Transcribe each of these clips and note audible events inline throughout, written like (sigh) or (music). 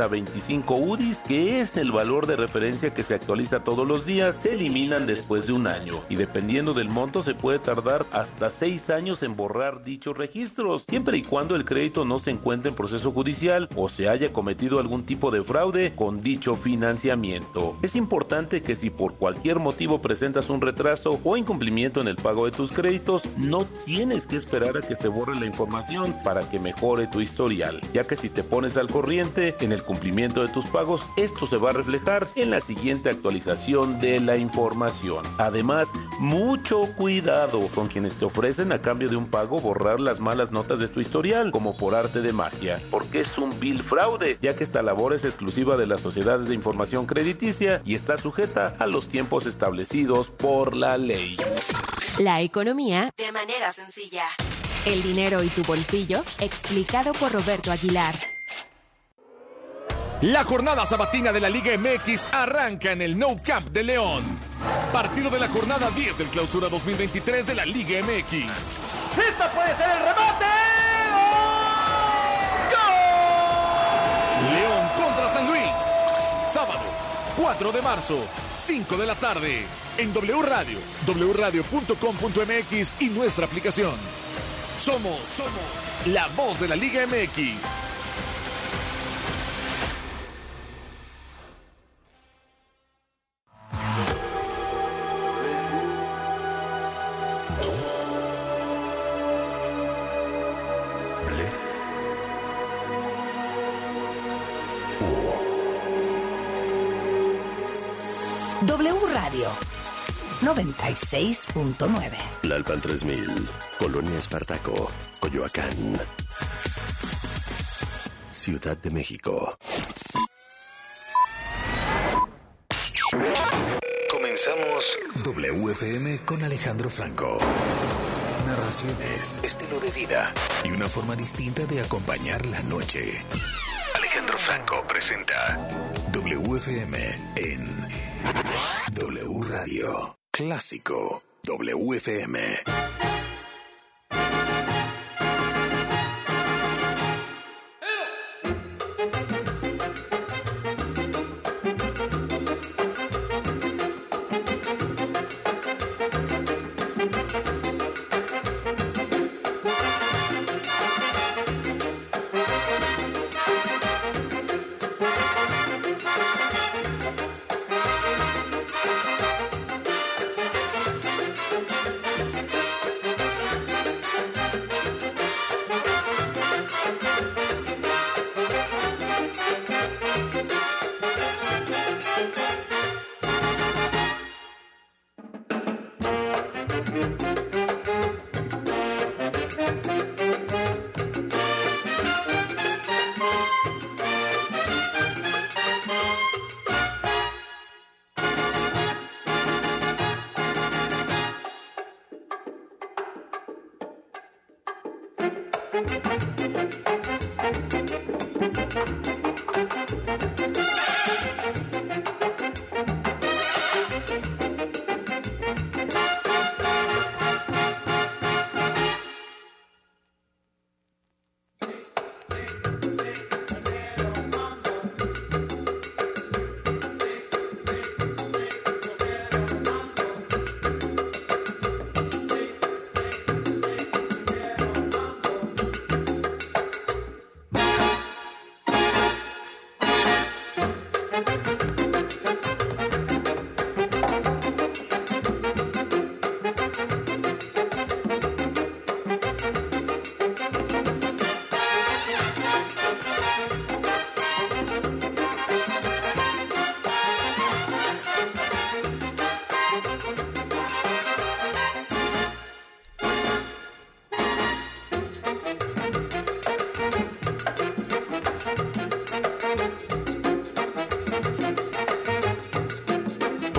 a 25 UDIs, que es el valor de referencia que se actualiza todos los días, se eliminan después de un año y dependiendo del monto se puede tardar hasta 6 años en borrar dichos registros, siempre y cuando el crédito no se encuentre en proceso judicial o se haya cometido algún tipo de fraude con dicho financiamiento. Es importante que si por cualquier motivo presentas un retraso o incumplimiento en el pago de tus créditos, no tienes que esperar a que se borre la información para que mejore tu historial, ya que si te pones al corriente, en el cumplimiento de tus pagos, esto se va a reflejar en la siguiente actualización de la información. Además, mucho cuidado con quienes te ofrecen a cambio de un pago borrar las malas notas de tu historial, como por arte de magia, porque es un bill fraude, ya que esta labor es exclusiva de las sociedades de información crediticia y está sujeta a los tiempos establecidos por la ley. La economía de manera sencilla. El dinero y tu bolsillo, explicado por Roberto Aguilar. La jornada sabatina de la Liga MX arranca en el No Camp de León. Partido de la jornada 10 del clausura 2023 de la Liga MX. ¡Esta puede ser el remate! ¡Gol! León contra San Luis. Sábado, 4 de marzo, 5 de la tarde. En W Radio, wradio.com.mx y nuestra aplicación. Somos, somos la voz de la Liga MX. Radio 96.9. Lalpan 3000, Colonia Espartaco, Coyoacán. Ciudad de México. Comenzamos WFM con Alejandro Franco. Narraciones, estilo de vida y una forma distinta de acompañar la noche. Franco presenta WFM en W Radio. Clásico WFM.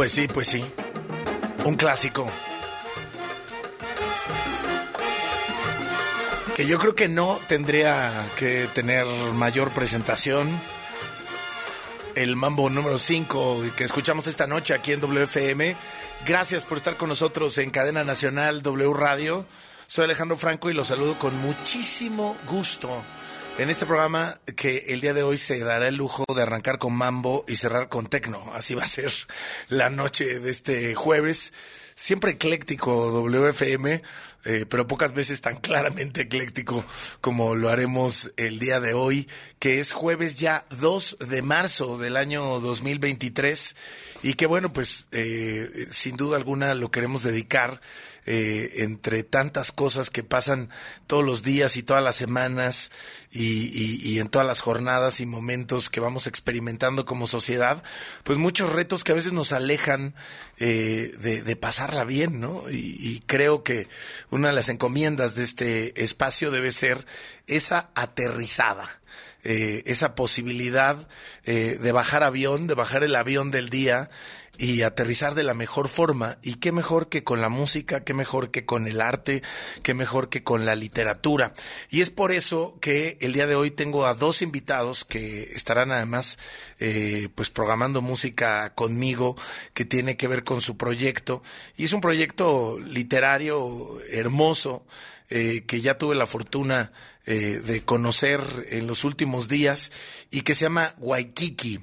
Pues sí, pues sí. Un clásico. Que yo creo que no tendría que tener mayor presentación. El mambo número 5 que escuchamos esta noche aquí en WFM. Gracias por estar con nosotros en Cadena Nacional W Radio. Soy Alejandro Franco y los saludo con muchísimo gusto en este programa que el día de hoy se dará el lujo de arrancar con mambo y cerrar con tecno. Así va a ser la noche de este jueves. Siempre ecléctico WFM, eh, pero pocas veces tan claramente ecléctico como lo haremos el día de hoy, que es jueves ya 2 de marzo del año 2023 y que bueno, pues eh, sin duda alguna lo queremos dedicar eh, entre tantas cosas que pasan todos los días y todas las semanas y, en todas las jornadas y momentos que vamos experimentando como sociedad, pues muchos retos que a veces nos alejan eh, de, pasarla bien, ¿no? Y, creo que una de las encomiendas de este espacio debe ser esa aterrizada. Eh, esa posibilidad de bajar avión, de bajar el avión del día y aterrizar de la mejor forma. Y qué mejor que con la música, qué mejor que con el arte, qué mejor que con la literatura. Y es por eso que el día de hoy tengo a dos invitados que estarán además eh, pues programando música conmigo que tiene que ver con su proyecto. Y es un proyecto literario hermoso eh, que ya tuve la fortuna eh, de conocer en los últimos días y que se llama Waikiki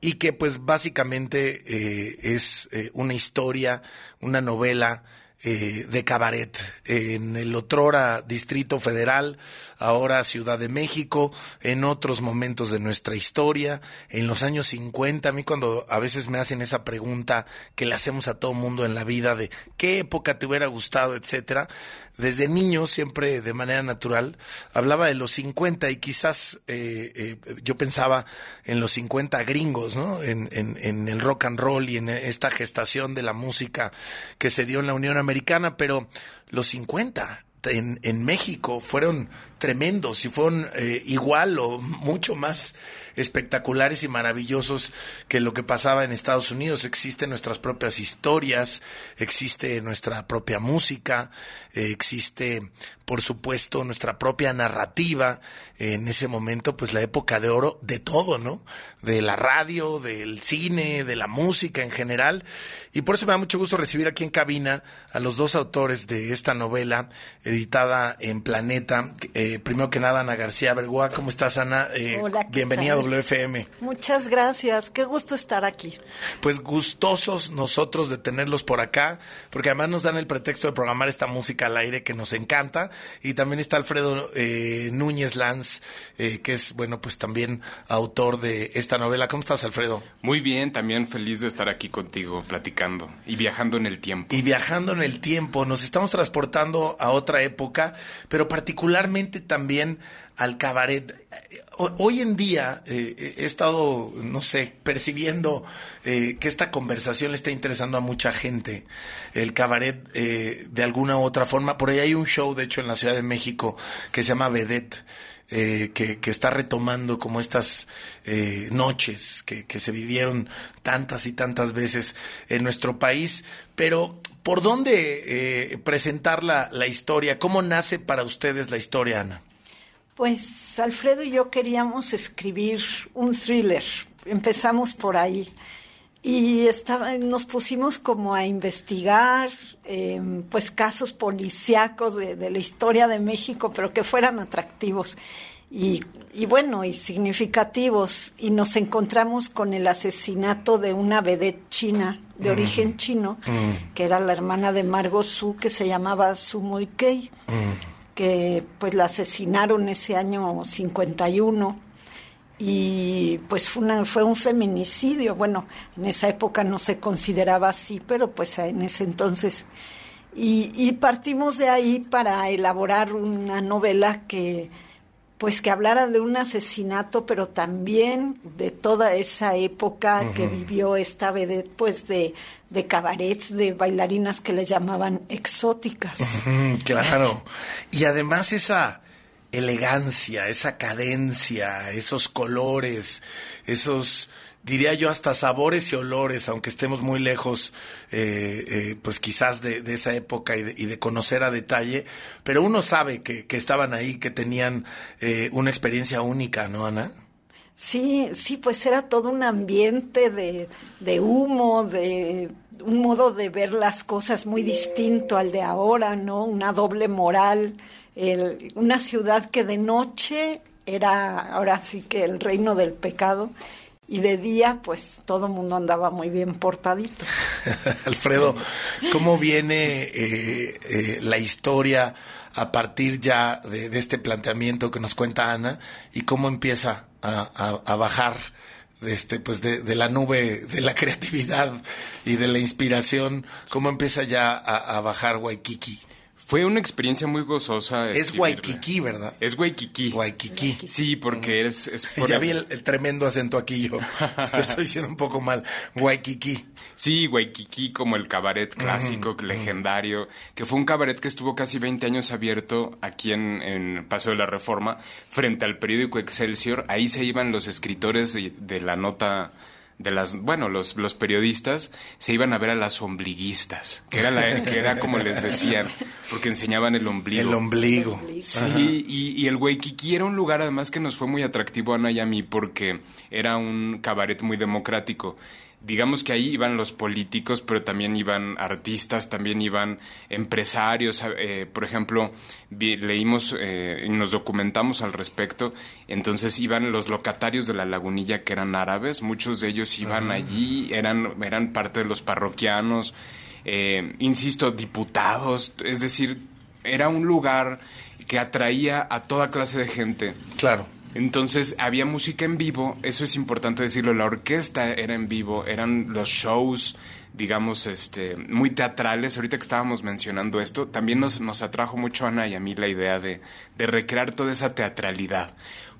y que pues básicamente eh, es eh, una historia, una novela eh, de cabaret en el otrora Distrito Federal, ahora Ciudad de México, en otros momentos de nuestra historia, en los años 50, a mí cuando a veces me hacen esa pregunta que le hacemos a todo mundo en la vida de qué época te hubiera gustado, etcétera, desde niño, siempre de manera natural, hablaba de los 50 y quizás eh, eh, yo pensaba en los 50 gringos, ¿no? En, en, el rock and roll y en esta gestación de la música que se dio en la Unión Americana, pero los 50 en, en México fueron tremendos y fueron eh, igual o mucho más espectaculares y maravillosos que lo que pasaba en Estados Unidos. Existen nuestras propias historias, existe nuestra propia música, eh, existe, por supuesto, nuestra propia narrativa. En ese momento, pues la época de oro de todo, ¿no? De la radio, del cine, de la música en general. Y por eso me da mucho gusto recibir aquí en cabina a los dos autores de esta novela editada en Planeta. Eh, primero que nada, Ana García Bergua, ¿cómo estás, Ana? Eh, bienvenida a WFM. Muchas gracias, qué gusto estar aquí. Pues gustosos nosotros de tenerlos por acá, porque además nos dan el pretexto de programar esta música al aire que nos encanta. Y también está Alfredo eh, Núñez Lanz, que es, bueno, pues también autor de esta novela. ¿Cómo estás, Alfredo? Muy bien, también feliz de estar aquí contigo, platicando y viajando en el tiempo. Y viajando en el tiempo, nos estamos transportando a otra época, pero particularmente también al cabaret. Hoy en día eh, he estado, no sé, percibiendo eh, que esta conversación le está interesando a mucha gente. El cabaret, eh, de alguna u otra forma. Por ahí hay un show, de hecho, en la Ciudad de México que se llama Vedette. que, está retomando como estas noches que, que, se vivieron tantas y tantas veces en nuestro país. Pero, ¿por dónde presentar la, la historia? ¿Cómo nace para ustedes la historia, Ana? Pues Alfredo y yo queríamos escribir un thriller. Empezamos por ahí. Y nos pusimos como a investigar em, pues casos policíacos de, la historia de México, pero que fueran atractivos y, y, bueno, y significativos. Y nos encontramos con el asesinato de una vedette china, de origen chino, que era la hermana de Margot Su, que se llamaba Su Mui Kei. Que pues la asesinaron ese año 51 y pues fue, una, fue un feminicidio. Bueno, en esa época no se consideraba así, pero pues en ese entonces. Y partimos de ahí para elaborar una novela que pues que hablara de un asesinato, pero también de toda esa época que vivió esta vedette, pues de, de cabarets, de bailarinas que le llamaban exóticas. claro. Y además esa elegancia, esa cadencia, esos colores, esos diría yo hasta sabores y olores, aunque estemos muy lejos, eh, eh, pues quizás de, esa época y de, conocer a detalle, pero uno sabe que, estaban ahí, que tenían eh, una experiencia única, ¿no, Ana? Sí, sí, pues era todo un ambiente de, de humo, de un modo de ver las cosas muy distinto al de ahora, ¿no? Una doble moral, el, una ciudad que de noche era ahora sí que el reino del pecado y de día pues todo el mundo andaba muy bien portadito. (laughs) Alfredo, ¿cómo viene eh, eh, la historia a partir ya de, este planteamiento que nos cuenta Ana y cómo empieza a, bajar de este pues de, la nube de la (laughs) creatividad y de la inspiración cómo empieza ya a, a bajar Waikiki fue una experiencia muy gozosa. Es Waikiki, ¿verdad? Es Waikiki. Waikiki. Sí, porque es... es (laughs) Ya vi el, tremendo acento aquí yo. Lo estoy diciendo un poco mal. Waikiki. Sí, Waikiki como el cabaret clásico, legendario, que fue un cabaret que estuvo casi 20 años abierto aquí en, en Paso de la Reforma, frente al periódico Excelsior. Ahí se iban los escritores de la nota de las, bueno, los, los periodistas se iban a ver a las ombliguistas, que era, la, que era como les decían, porque enseñaban el ombligo. El ombligo. Sí, y, y, el Waikiki era un lugar además que nos fue muy atractivo a mí porque era un cabaret muy democrático digamos que ahí iban los políticos, pero también iban artistas, también iban empresarios. Eh, por ejemplo, leímos eh, y nos documentamos al respecto. Entonces iban los locatarios de la lagunilla que eran árabes, muchos de ellos iban ah. allí, eran, eran parte de los parroquianos, eh, insisto, diputados, es decir, era un lugar que atraía a toda clase de gente. Claro. Entonces había música en vivo, eso es importante decirlo, la orquesta era en vivo, eran los shows, digamos, este, muy teatrales. Ahorita que estábamos mencionando esto, también nos, nos atrajo mucho a Ana y a mí la idea de, de recrear toda esa teatralidad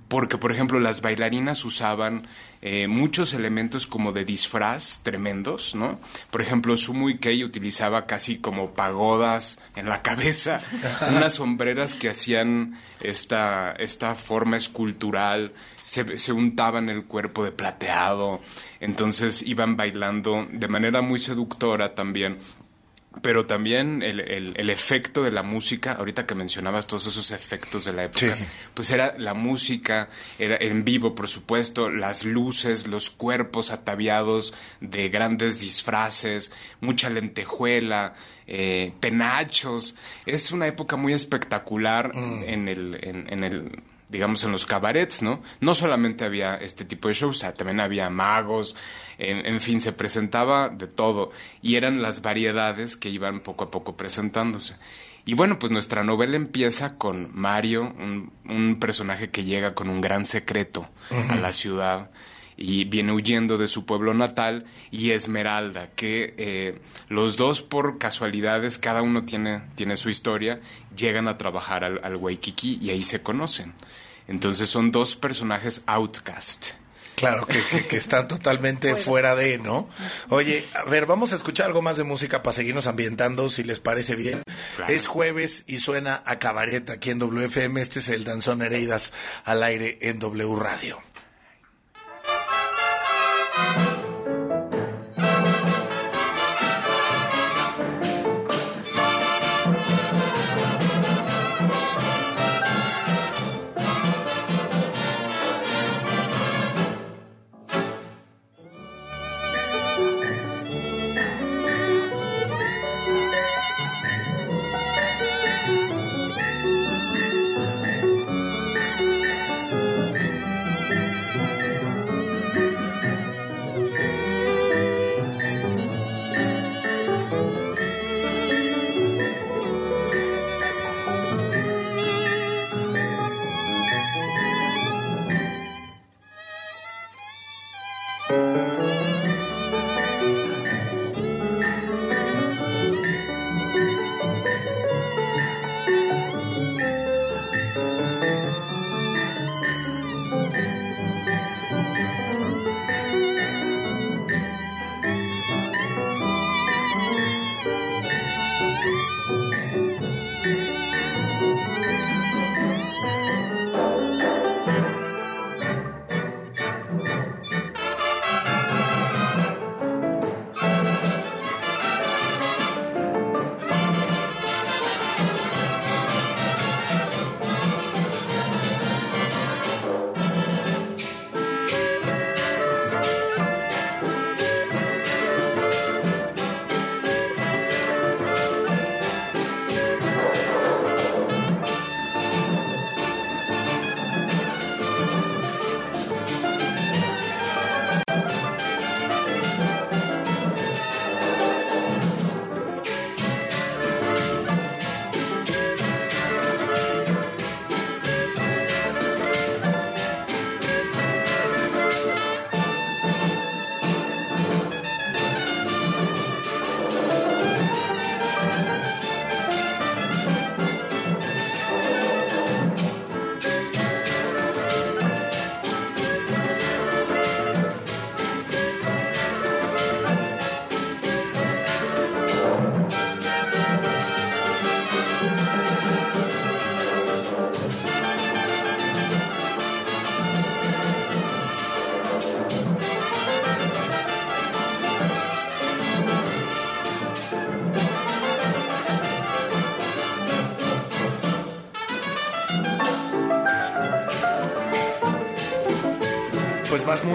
porque por ejemplo las bailarinas usaban eh, muchos elementos como de disfraz tremendos, ¿no? Por ejemplo, Sumu Kei utilizaba casi como pagodas en la cabeza, (laughs) unas sombreras que hacían esta, esta forma escultural, se, se untaban el cuerpo de plateado, entonces iban bailando de manera muy seductora también pero también el, el, efecto de la música, ahorita que mencionabas todos esos efectos de la época, pues era la música, era en vivo, por supuesto, las luces, los cuerpos ataviados de grandes disfraces, mucha lentejuela, eh, penachos. Es una época muy espectacular mm. en el... en el digamos, en los cabarets, ¿no? No solamente había este tipo de shows, también había magos, en, fin, se presentaba de todo y eran las variedades que iban poco a poco presentándose. Y bueno, pues nuestra novela empieza con Mario, un, personaje que llega con un gran secreto a la ciudad y viene huyendo de su pueblo natal y Esmeralda, que eh, los dos por casualidades, cada uno tiene, tiene su historia, llegan a trabajar al, al Waikiki y ahí se conocen. Entonces son dos personajes outcast. Claro, que, que, están (laughs) totalmente fuera de, ¿no? Oye, a ver, vamos a escuchar algo más de música para seguirnos ambientando, si les parece bien. Es jueves y suena a cabaret aquí en WFM. Este es el Danzón Hereidas al aire en W Radio.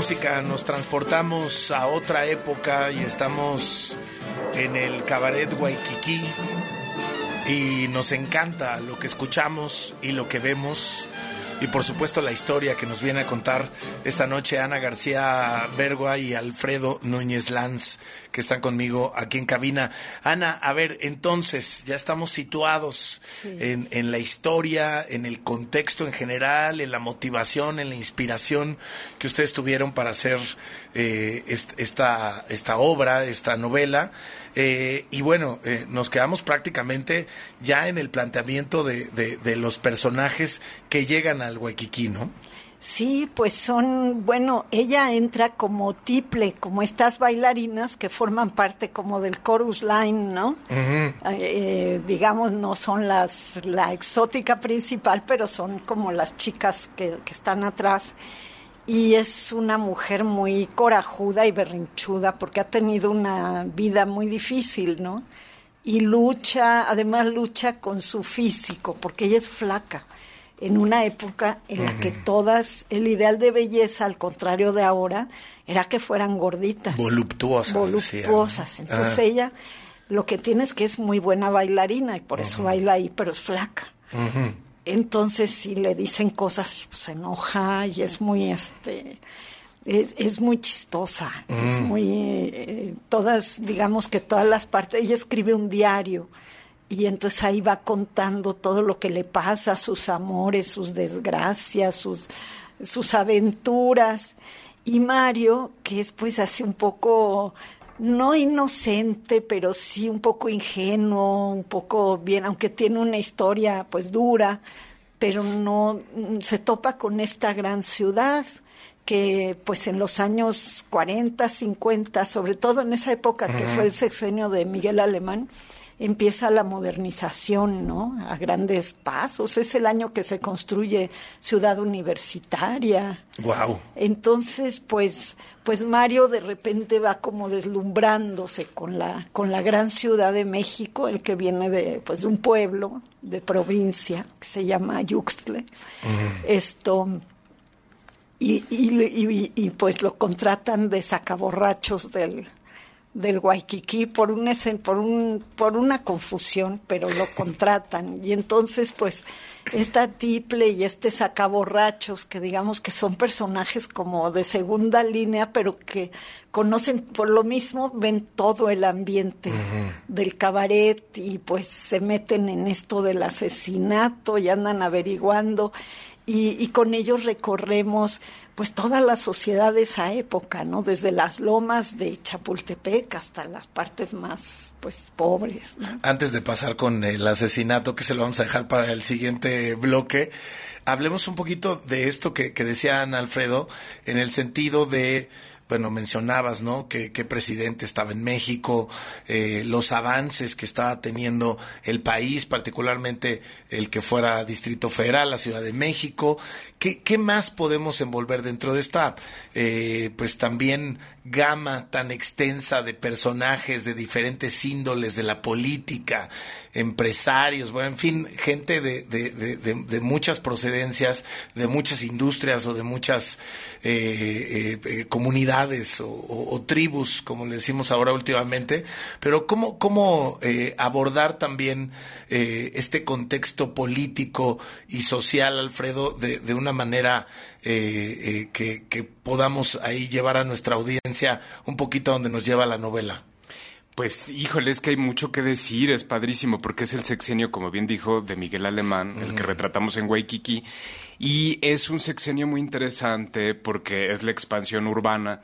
Música, nos transportamos a otra época y estamos en el cabaret Waikiki y nos encanta lo que escuchamos y lo que vemos y por supuesto la historia que nos viene a contar esta noche Ana García Vergua y Alfredo Núñez Lanz, que están conmigo aquí en cabina. Ana, a ver, entonces ya estamos situados en, en, la historia, en el contexto en general, en la motivación, en la inspiración que ustedes tuvieron para hacer eh, esta, esta obra, esta novela. Eh, y bueno, eh, nos quedamos prácticamente ya en el planteamiento de, de, los personajes que llegan al Waikiki, ¿no? Sí, pues son, bueno, ella entra como tiple, como estas bailarinas que forman parte como del chorus line, ¿no? digamos, no son las, la exótica principal, pero son como las chicas que, que están atrás y es una mujer muy corajuda y berrinchuda porque ha tenido una vida muy difícil, ¿no? Y lucha, además lucha con su físico, porque ella es flaca, en una época en la que todas, el ideal de belleza, al contrario de ahora, era que fueran gorditas. Voluptuosas. Voluptuosas. Entonces ella lo que tiene es que es muy buena bailarina y por eso baila ahí, pero es flaca. Entonces, si le dicen cosas, pues, se enoja y es muy, este, es, es muy chistosa, es mm. muy, eh, todas, digamos que todas las partes, ella escribe un diario y entonces ahí va contando todo lo que le pasa, sus amores, sus desgracias, sus, sus aventuras. Y Mario, que es pues así un poco no inocente, pero sí un poco ingenuo, un poco bien, aunque tiene una historia pues dura, pero no se topa con esta gran ciudad que pues en los años 40, 50, sobre todo en esa época que fue el sexenio de Miguel Alemán, empieza la modernización, ¿no? A grandes pasos. Es el año que se construye Ciudad Universitaria. Wow. Entonces, pues, pues Mario de repente va como deslumbrándose con la, con la gran ciudad de México, el que viene de, pues, de un pueblo, de provincia, que se llama Yuxtle. Esto. Y, y, y, pues lo contratan de sacaborrachos del, del Waikiki por un, por un por una confusión, pero lo (laughs) contratan. Y entonces pues esta tiple y este sacaborrachos que digamos que son personajes como de segunda línea, pero que conocen por lo mismo ven todo el ambiente del cabaret y pues se meten en esto del asesinato y andan averiguando y, y con ellos recorremos pues toda la sociedad de esa época, ¿no? Desde las lomas de Chapultepec hasta las partes más, pues, pobres. Antes de pasar con el asesinato, que se lo vamos a dejar para el siguiente bloque, hablemos un poquito de esto que, que decía Ana Alfredo, en el sentido de bueno, mencionabas, ¿no? Que, presidente estaba en México, eh, los avances que estaba teniendo el país, particularmente el que fuera Distrito Federal, la Ciudad de México. ¿Qué, qué más podemos envolver dentro de esta, eh, pues también gama tan extensa de personajes de diferentes índoles de la política, empresarios, bueno, en fin, gente de, de, de, muchas procedencias, de muchas industrias o de muchas eh, eh, comunidades o, tribus, como le decimos ahora últimamente, pero cómo, cómo eh, abordar también este contexto político y social, Alfredo, de, una manera que, que podamos ahí llevar a nuestra audiencia un poquito donde nos lleva la novela. Pues híjole, es que hay mucho que decir, es padrísimo, porque es el sexenio, como bien dijo, de Miguel Alemán, el que retratamos en Waikiki, y es un sexenio muy interesante porque es la expansión urbana,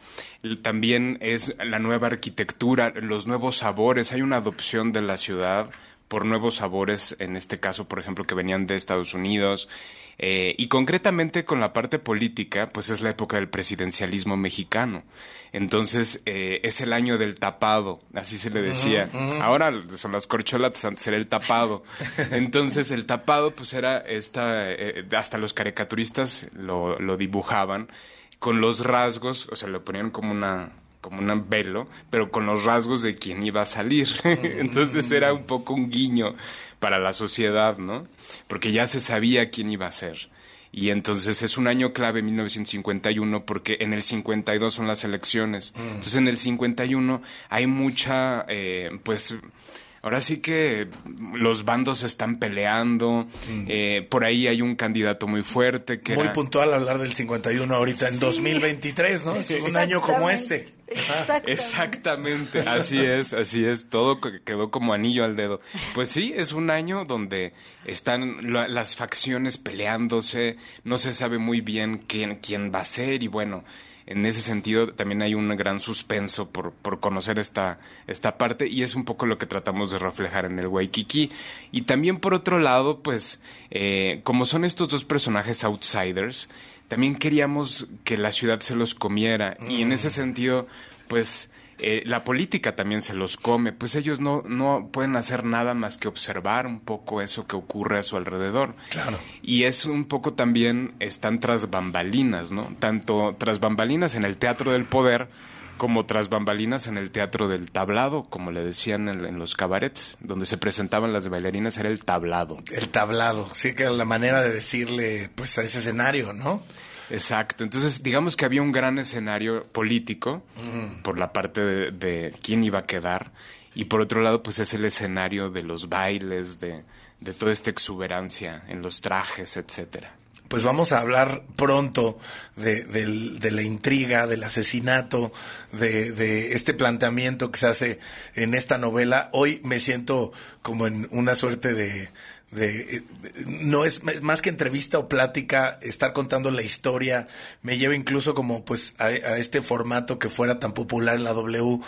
también es la nueva arquitectura, los nuevos sabores, hay una adopción de la ciudad por nuevos sabores, en este caso, por ejemplo, que venían de Estados Unidos, eh, y concretamente con la parte política, pues es la época del presidencialismo mexicano. Entonces eh, es el año del tapado, así se le decía. Ahora son las corcholatas, antes era el tapado. (laughs) Entonces el tapado pues era esta, eh, hasta los caricaturistas lo, lo dibujaban con los rasgos, o sea, lo ponían como una como un velo, pero con los rasgos de quien iba a salir. (laughs) Entonces era un poco un guiño para la sociedad, ¿no? Porque ya se sabía quién iba a ser. Y entonces es un año clave 1951 porque en el 52 son las elecciones. Mm. Entonces en el 51 hay mucha, eh, pues Ahora sí que los bandos están peleando, mm. eh, por ahí hay un candidato muy fuerte que... Muy puntual hablar del 51 ahorita en 2023, ¿no? (laughs) Es un año como este. Exactamente. Así es, así es, todo quedó como anillo al dedo. Pues sí, es un año donde están las facciones peleándose, no se sabe muy bien quién, quién va a ser y bueno, en ese sentido también hay un gran suspenso por, por conocer esta, esta parte y es un poco lo que tratamos de reflejar en el Waikiki. Y también por otro lado, pues eh, como son estos dos personajes outsiders, también queríamos que la ciudad se los comiera y en ese mm. sentido, pues eh, la política también se los come, pues ellos no, no pueden hacer nada más que observar un poco eso que ocurre a su alrededor. Claro. Y es un poco también, están tras bambalinas, ¿no? Tanto tras bambalinas en el teatro del poder, como tras bambalinas en el teatro del tablado, como le decían en, los cabarets, donde se presentaban las bailarinas, era el tablado. El tablado, sí que era la manera de decirle pues a ese escenario, ¿no? Exacto. Entonces, digamos que había un gran escenario político por la parte de, quién iba a quedar. Y por otro lado, pues es el escenario de los bailes, de, de toda esta exuberancia en los trajes, etcétera. Pues vamos a hablar pronto de, de, la intriga, del asesinato, de, de, este planteamiento que se hace en esta novela. Hoy me siento como en una suerte de, de, no es más que entrevista o plática, estar contando la historia, me lleva incluso como pues a, este formato que fuera tan popular en la W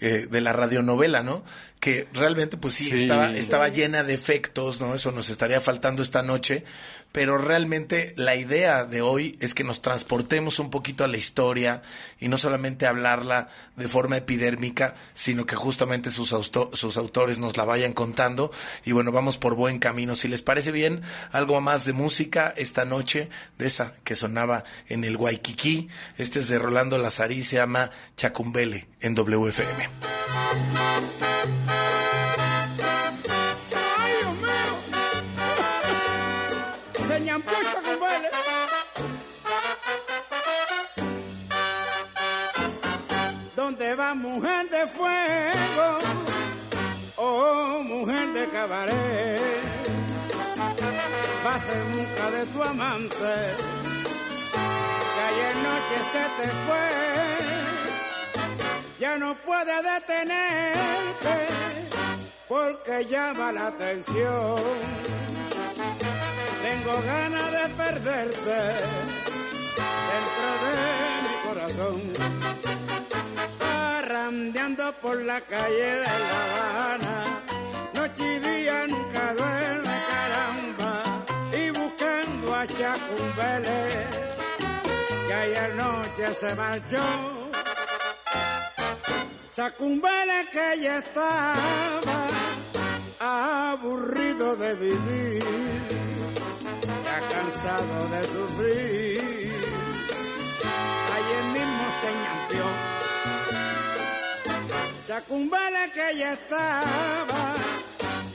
eh, de la radionovela, ¿no? Que realmente pues sí, Estaba, estaba llena de efectos, ¿no? Eso nos estaría faltando esta noche, pero realmente la idea de hoy es que nos transportemos un poquito a la historia y no solamente hablarla de forma epidérmica, sino que justamente sus, sus autores nos la vayan contando y bueno, vamos por buen camino. Si les parece bien, algo más de música esta noche, de esa que sonaba en el Waikiki, este es de Rolando Lazarí, se llama Chacumbele en WFM. Mujer de fuego? Oh, mujer de cabaret. Vas en busca de tu amante, que ayer noche se te fue. Ya no puede detenerte porque llama la atención tengo ganas de perderte dentro de mi corazón. Arrandeando por la calle de La Habana, noche y día nunca duerme caramba. Y buscando a Chacumbele, que ayer noche se marchó. Chacumbele que ya estaba aburrido de vivir cansado de sufrir. Ayer mismo se Chacumbala que ya estaba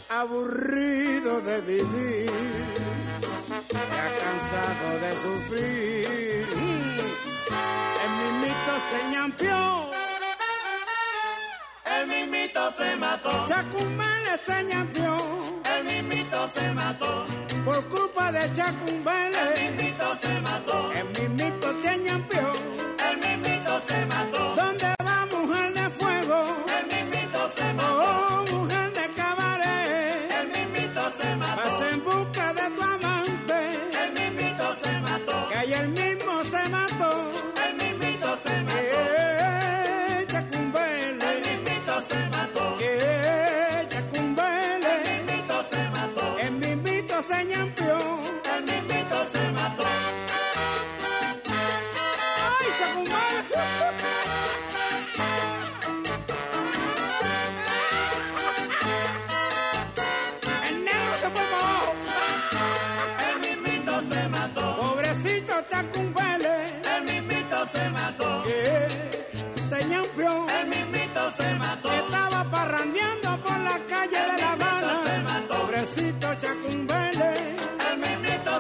aburrido de vivir. Ya cansado de sufrir. El mismito se ñampió. El mismito se mató. Chacumbala se ñampió. El mismito se mató por culpa de Chacumbele. El mismito se mató. El mismito te ñampió. El mismito se mató. ¿Dónde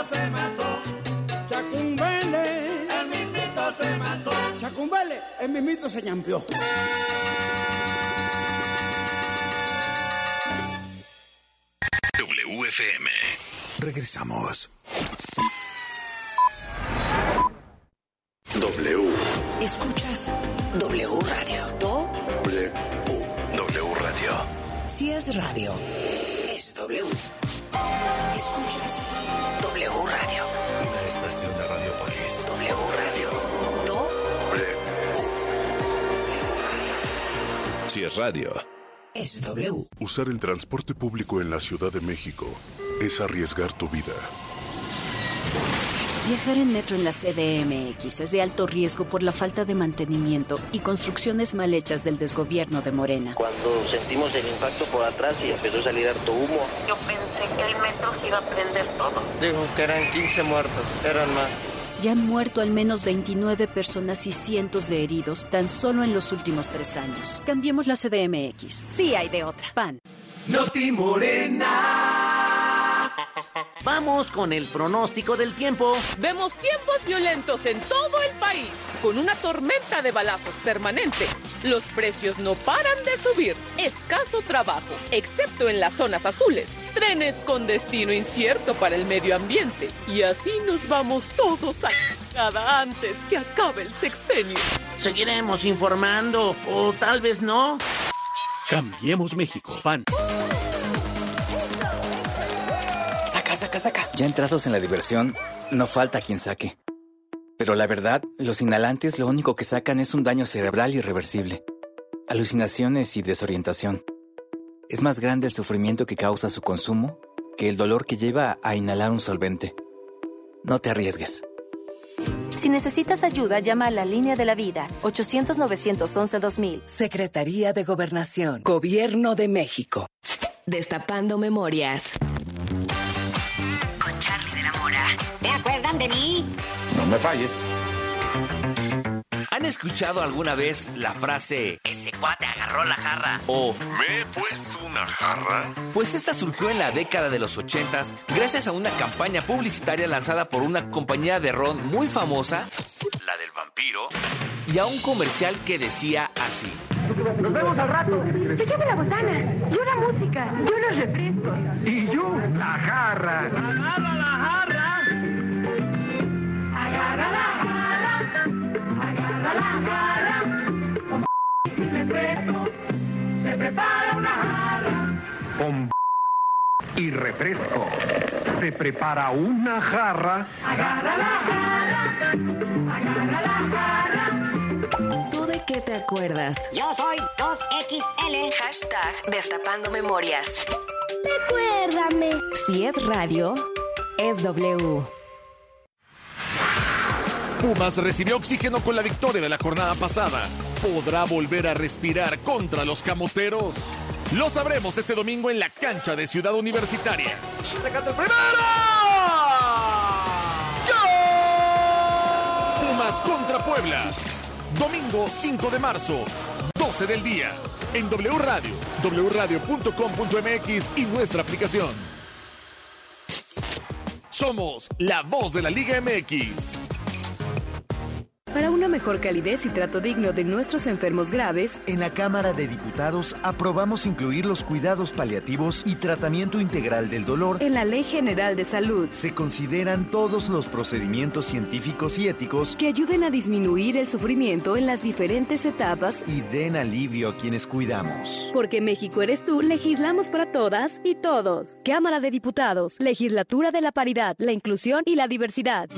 Mismito se mató. Chacumbele. El mismito se mató. Chacumbele, el mismito se ñampió. WFM. Regresamos. W. Escuchas W Radio. Do W. W Radio. si es radio, es W. Escuchas W Radio. Una estación de Radiopolis. W Radio. Do W. Si es radio. es W. Usar el transporte público en la Ciudad de México es arriesgar tu vida. Viajar en metro en la CDMX es de alto riesgo por la falta de mantenimiento y construcciones mal hechas del desgobierno de Morena. Cuando sentimos el impacto por atrás y empezó a salir harto humo. Yo pensé que el metro se iba a prender todo. Dijo que eran 15 muertos, eran más. Ya han muerto al menos 29 personas y cientos de heridos tan solo en los últimos tres años. Cambiemos la CDMX. Sí hay de otra. PAN. Noti Morena. Vamos con el pronóstico del tiempo. Vemos tiempos violentos en todo el país, con una tormenta de balazos permanente. Los precios no paran de subir. Escaso trabajo, excepto en las zonas azules. Trenes con destino incierto para el medio ambiente. Y así nos vamos todos a nada antes que acabe el sexenio. Seguiremos informando, o tal vez no. Cambiemos México, PAN. Saca, saca, saca. Ya entrados en la diversión, no falta quien saque. Pero la verdad, los inhalantes lo único que sacan es un daño cerebral irreversible, alucinaciones y desorientación. Es más grande el sufrimiento que causa su consumo que el dolor que lleva a inhalar un solvente. No te arriesgues. Si necesitas ayuda, llama a la línea de la vida 800-911-2000. Secretaría de Gobernación. Gobierno de México. Destapando memorias. De mí? No me falles. ¿Han escuchado alguna vez la frase ese cuate agarró la jarra? O ¿Me he puesto una jarra? Pues esta surgió en la década de los 80 gracias a una campaña publicitaria lanzada por una compañía de ron muy famosa, la del vampiro, y a un comercial que decía así. Nos vemos al rato. Yo llevo la botana, yo la música, yo los refrescos. Y yo la jarra. Agarra la jarra. Agarra la jarra. Agarra la jarra. Con y refresco se prepara una jarra. Con y refresco se prepara una jarra. Agarra la jarra. Agarra la jarra. ¿Tú de qué te acuerdas? Yo soy 2XL. Hashtag Destapando Memorias. Recuérdame. Si es radio, es W. Pumas recibió oxígeno con la victoria de la jornada pasada. ¿Podrá volver a respirar contra los camoteros? Lo sabremos este domingo en la cancha de Ciudad Universitaria. ¡Recata el primero! Pumas contra Puebla. Domingo 5 de marzo, 12 del día. En W Radio, wradio.com.mx y nuestra aplicación. Somos la voz de la Liga MX. Para una mejor calidez y trato digno de nuestros enfermos graves, En la Cámara de Diputados aprobamos incluir los cuidados paliativos y tratamiento integral del dolor. en la Ley General de Salud, Se consideran todos los procedimientos científicos y éticos que ayuden a disminuir el sufrimiento en las diferentes etapas. y den alivio a quienes cuidamos. Porque México eres tú, legislamos para todas y todos. Cámara de Diputados, Legislatura de la Paridad, la Inclusión y la Diversidad.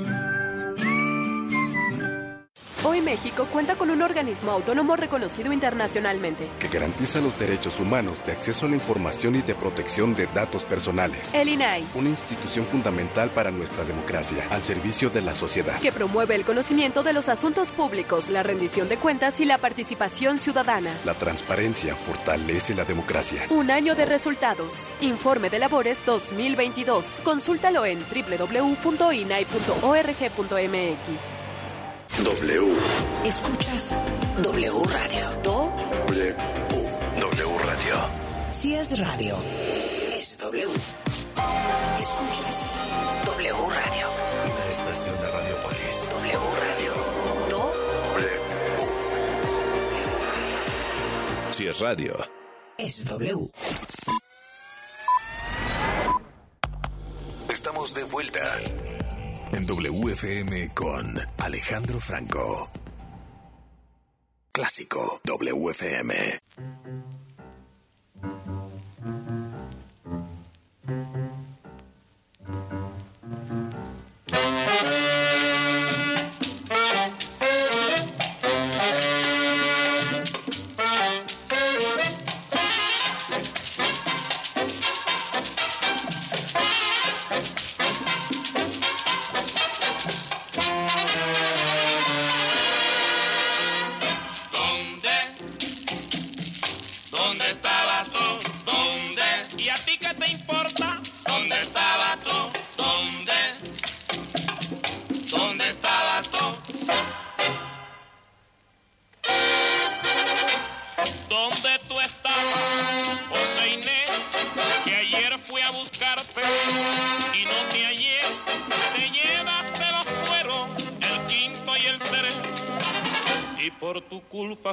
Hoy México cuenta con un organismo autónomo reconocido internacionalmente, que garantiza los derechos humanos de acceso a la información y de protección de datos personales. el INAI, Una institución fundamental para nuestra democracia, al servicio de la sociedad. que promueve el conocimiento de los asuntos públicos, la rendición de cuentas y la participación ciudadana. La transparencia fortalece la democracia. Un año de resultados. Informe de labores 2022. Consúltalo en www.inai.org.mx. W. Escuchas W Radio. Do. W. W Radio. Si es radio, es W. Escuchas W Radio. Una estación de Radiopolis. W Radio. Do. W. Si es radio. Es W. Estamos de vuelta en WFM con Alejandro Franco. Clásico WFM.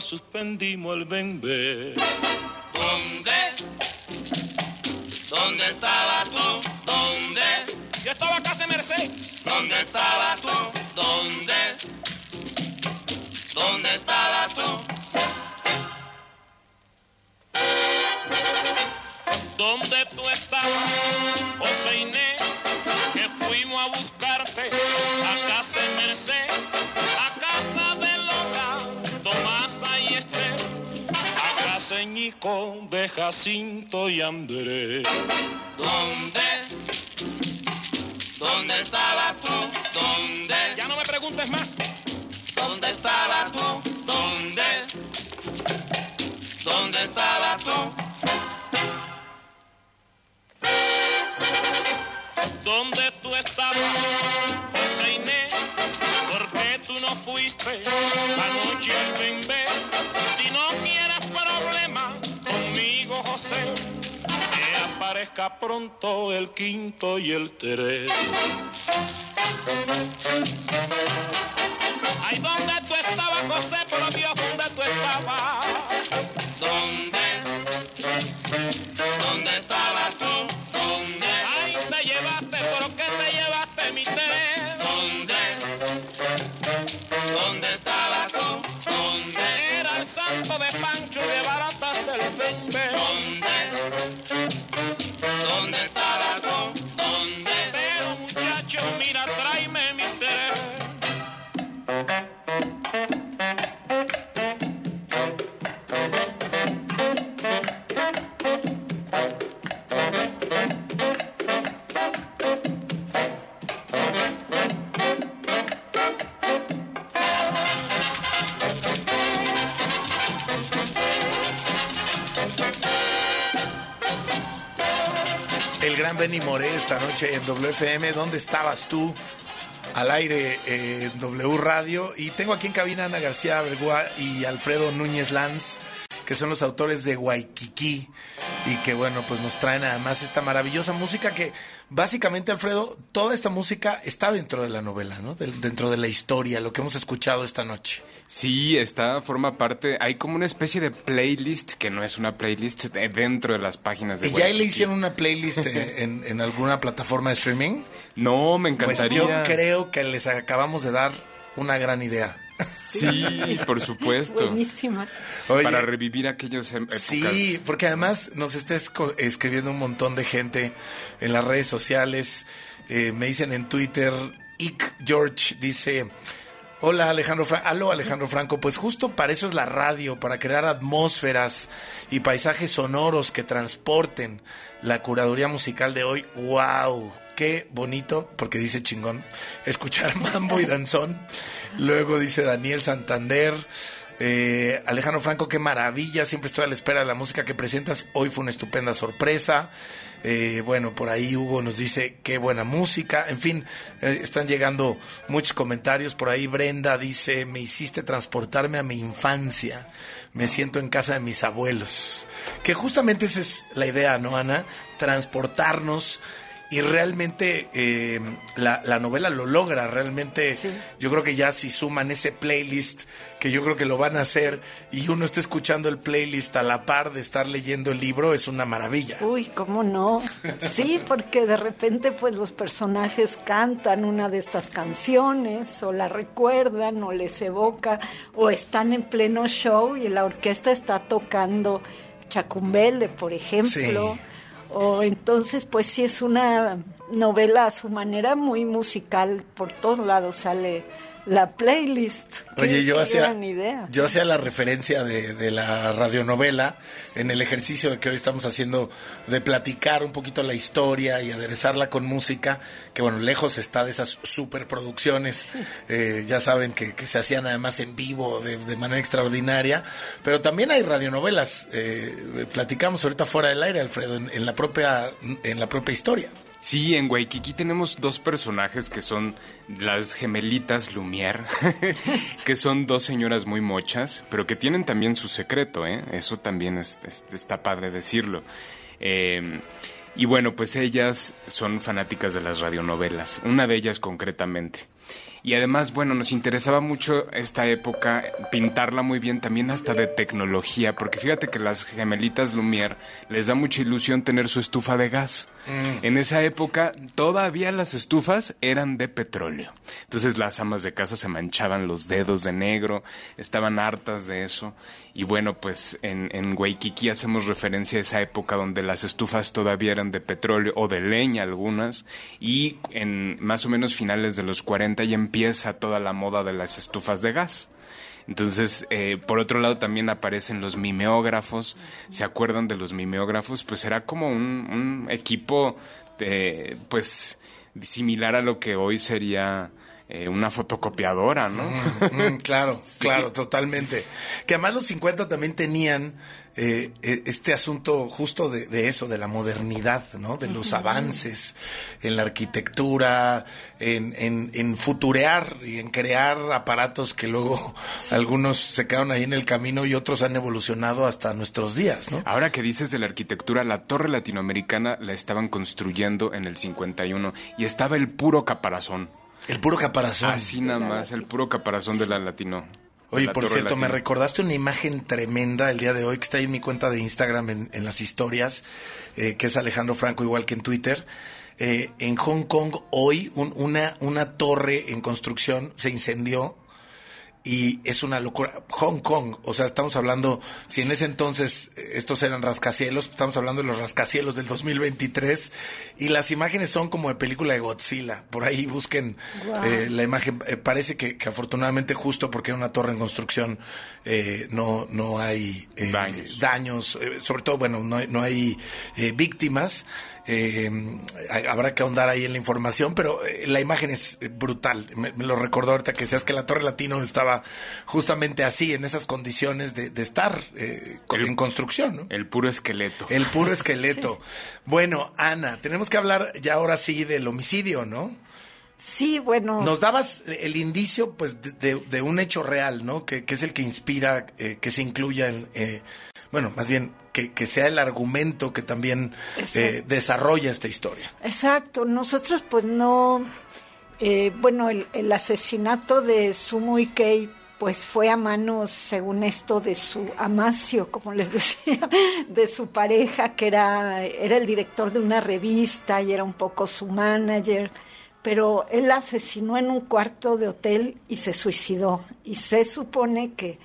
suspendimos el de Jacinto y. aparezca pronto el quinto y el tres. Ay, ¿dónde tú estabas, José? Por Dios, ¿dónde tú estabas? ¿Dónde? En WFM. ¿Dónde estabas tú? Al aire en W Radio. Y tengo aquí en cabina Ana García Bergua y Alfredo Núñez Lanz, que son los autores de Waikiki. Y que bueno, pues nos traen además esta maravillosa música que básicamente, Alfredo, toda esta música está dentro de la novela, ¿no? Del- dentro de la historia, lo que hemos escuchado esta noche. Sí, está, forma parte. Hay como una especie de playlist que no es una playlist de- dentro de las páginas de ¿Y ya le hicieron una playlist eh, (laughs) en, en alguna plataforma de streaming? No, me Pues encantaría. yo creo que les acabamos de dar una gran idea. Sí, por supuesto. Buenísima. Oye, Para revivir aquellos em- épocas. Sí, porque además nos está esco- escribiendo un montón de gente en las redes sociales. Eh, me dicen en Twitter, Ick George dice, hola Alejandro Franco, aló Alejandro Franco, pues justo para eso es la radio, para crear atmósferas y paisajes sonoros que transporten la curaduría musical de hoy. ¡Wow! Qué bonito, porque dice chingón, escuchar (laughs) mambo y danzón. Luego dice Daniel Santander. Eh, Alejandro Franco, qué maravilla, siempre estoy a la espera de la música que presentas. Hoy fue una estupenda sorpresa. Eh, bueno, por ahí Hugo nos dice qué buena música. En fin, eh, están llegando muchos comentarios. Por ahí Brenda dice, me hiciste transportarme a mi infancia. Me siento en casa de mis abuelos. Que justamente esa es la idea, ¿no, Ana? Transportarnos y realmente eh, la, la novela lo logra, realmente yo creo que ya si suman ese playlist, que yo creo que lo van a hacer, y uno está escuchando el playlist a la par de estar leyendo el libro, es una maravilla. Uy, ¿cómo no? Sí, porque de repente pues los personajes cantan una de estas canciones, o la recuerdan, o les evoca, o están en pleno show y la orquesta está tocando Chacumbele, por ejemplo. Sí. O entonces, pues sí es una novela a su manera muy musical, por todos lados sale la playlist. Oye, yo hacía, idea. yo hacía la referencia de, de la radionovela en el ejercicio que hoy estamos haciendo de platicar un poquito la historia y aderezarla con música, que bueno, lejos está de esas superproducciones, (laughs) eh, ya saben que, que se hacían además en vivo de, de manera extraordinaria, pero también hay radionovelas, eh, platicamos ahorita fuera del aire, Alfredo, en, en la propia, en la propia historia. Sí, en Waikiki tenemos dos personajes que son las gemelitas Lumière, (laughs) que son dos señoras muy mochas, pero que tienen también su secreto, ¿eh? Eso también es- es- está padre decirlo. Eh, y bueno, pues ellas son fanáticas de las radionovelas, una de ellas concretamente. Y además, bueno, nos interesaba mucho esta época, pintarla muy bien también hasta de tecnología, porque fíjate que las gemelitas Lumière les da mucha ilusión tener su estufa de gas. En esa época todavía las estufas eran de petróleo. Entonces las amas de casa se manchaban los dedos de negro, estaban hartas de eso. Y bueno, pues en, en Waikiki hacemos referencia a esa época donde las estufas todavía eran de petróleo o de leña algunas. Y en más o menos finales de los 40 ya empieza toda la moda de las estufas de gas. Entonces, eh, por otro lado también aparecen los mimeógrafos. ¿Se acuerdan de los mimeógrafos? Pues era como un, equipo, de, pues, similar a lo que hoy sería eh, una fotocopiadora, ¿no? Mm, claro, (laughs) claro, totalmente. Que además los 50 también tenían eh, eh, este asunto justo de, de eso, de la modernidad, ¿no? De los avances en la arquitectura, en, en, en futurear y en crear aparatos que luego algunos se quedaron ahí en el camino y otros han evolucionado hasta nuestros días, ¿no? Ahora que dices de la arquitectura, la torre latinoamericana la estaban construyendo en el 51 y estaba el puro caparazón. El puro caparazón. Así nada más, el puro caparazón de la latino. Oye, la por cierto, me recordaste una imagen tremenda el día de hoy que está ahí en mi cuenta de Instagram en, en las historias, eh, que es Alejandro Franco, igual que en Twitter. Eh, en Hong Kong hoy un- una, una torre en construcción se incendió y es una locura. Hong Kong, o sea, estamos hablando, si en ese entonces eh, estos eran rascacielos, estamos hablando de los rascacielos del 2023 y las imágenes son como de película de Godzilla. Por ahí busquen eh, la imagen. Eh, parece que, que afortunadamente justo porque era una torre en construcción eh, no, no hay eh, daños, eh, sobre todo, bueno, no hay, no hay eh, víctimas. Eh, habrá que ahondar ahí en la información, pero la imagen es brutal. Me, me lo recordó ahorita que decías que la Torre Latino estaba justamente así, en esas condiciones de, de estar eh, con- en construcción, ¿no? El puro esqueleto. El puro esqueleto. (laughs) Bueno, Ana, tenemos que hablar ya ahora sí del homicidio, ¿no? Sí, bueno. Nos dabas el indicio, pues, de, de- de un hecho real, ¿no? Que, que es el que inspira, eh, que se incluya en, eh, bueno, más bien, que, que sea el argumento que también eh, desarrolla esta historia. Exacto, nosotros pues no, eh, bueno, el, asesinato de Sumo Ikei pues fue a manos, según esto, de su Amacio, como les (laughs) decía, de su pareja, que era, era el director de una revista y era un poco su manager, pero él asesinó en un cuarto de hotel y se suicidó. Y se supone que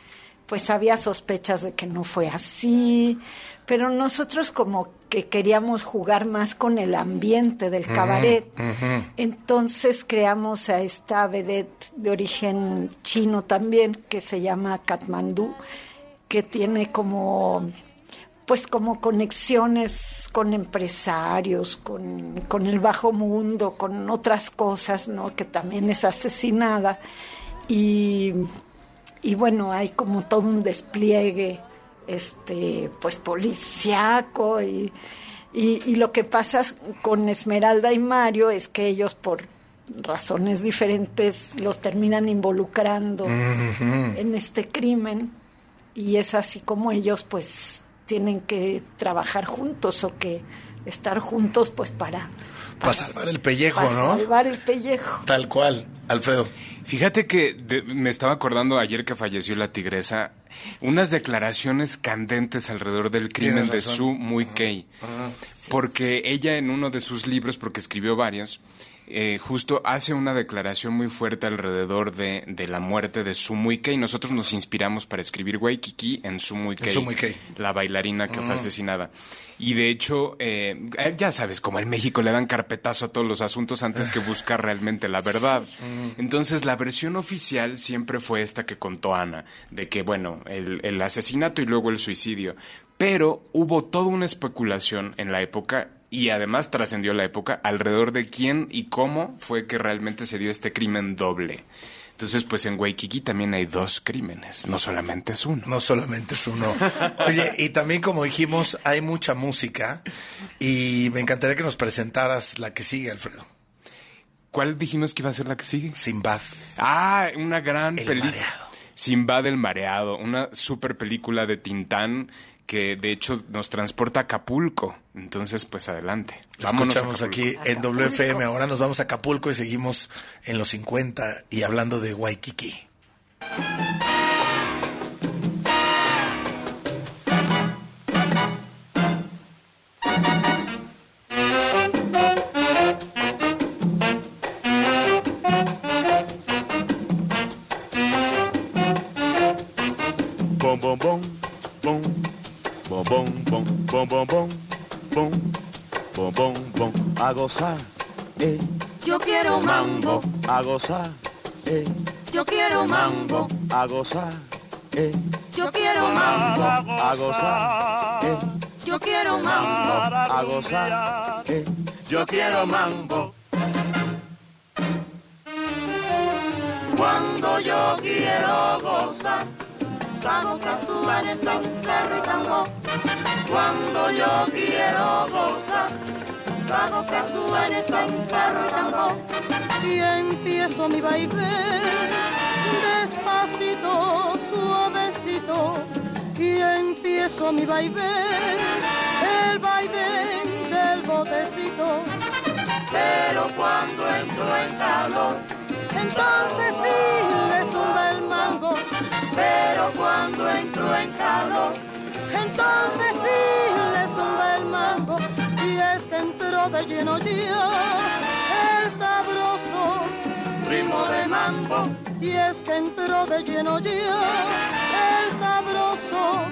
pues había sospechas de que no fue así, pero nosotros como que queríamos jugar más con el ambiente del cabaret. Entonces creamos a esta vedette de origen chino también, que se llama Katmandú, que tiene como pues como conexiones con empresarios, con, con el bajo mundo, con otras cosas, ¿no? Que también es asesinada. Y y bueno, hay como todo un despliegue este pues policiaco y, y, y lo que pasa con Esmeralda y Mario es que ellos por razones diferentes los terminan involucrando en este crimen y es así como ellos pues tienen que trabajar juntos o que estar juntos pues para Para salvar el pellejo, para ¿no? salvar el pellejo. Tal cual, Alfredo. Fíjate que de- me estaba acordando ayer que falleció la tigresa, unas declaraciones candentes alrededor del crimen de. Su Muy Kei. Porque ella en uno de sus libros, porque escribió varios, eh, justo hace una declaración muy fuerte alrededor de, de la muerte de Su Muy Kei. Nosotros nos inspiramos para escribir Waikiki en Su Muy Kei, Su Muy Kei. la bailarina que Mm. fue asesinada. Y de hecho, eh, eh, ya sabes, como en México le dan carpetazo a todos los asuntos antes que buscar realmente la verdad. (laughs) Entonces, la versión oficial siempre fue esta que contó Ana, de que, bueno, el, el asesinato y luego el suicidio. Pero hubo toda una especulación en la época y además trascendió la época alrededor de quién y cómo fue que realmente se dio este crimen doble. Entonces, pues en Waikiki también hay dos crímenes, no solamente es uno. No solamente es uno. Oye, y también como dijimos, hay mucha música y me encantaría que nos presentaras la que sigue, Alfredo. ¿Cuál dijimos que iba a ser la que sigue? Sinbad. Ah, una gran El película. mareado. Sinbad el mareado, una super película de Tintán que de hecho nos transporta a Acapulco. Entonces, pues adelante. La Vámonos escuchamos aquí en WFM. Ahora nos vamos a Acapulco y seguimos en los 50 y hablando de Waikiki. bom, bom, bom, bom, bom, bom, a gozar, eh. Yo quiero mambo, a gozar, eh. Yo quiero mambo, a gozar, eh. Yo quiero mambo, a gozar, eh. Yo quiero mambo, a gozar, eh. Yo quiero mambo. Cuando yo quiero gozar, vamos a subar el tan y tambor. Cuando yo quiero gozar, hago casuanes en carro y tambor. y empiezo mi baile despacito, suavecito y empiezo mi baile el baile del botecito Pero cuando entro en calor, entonces sí le sube el mango pero cuando entro en calor, entonces sí le sube el mango y es que entró de lleno ya. El sabroso ritmo de mambo, y es que entró de lleno ya. El sabroso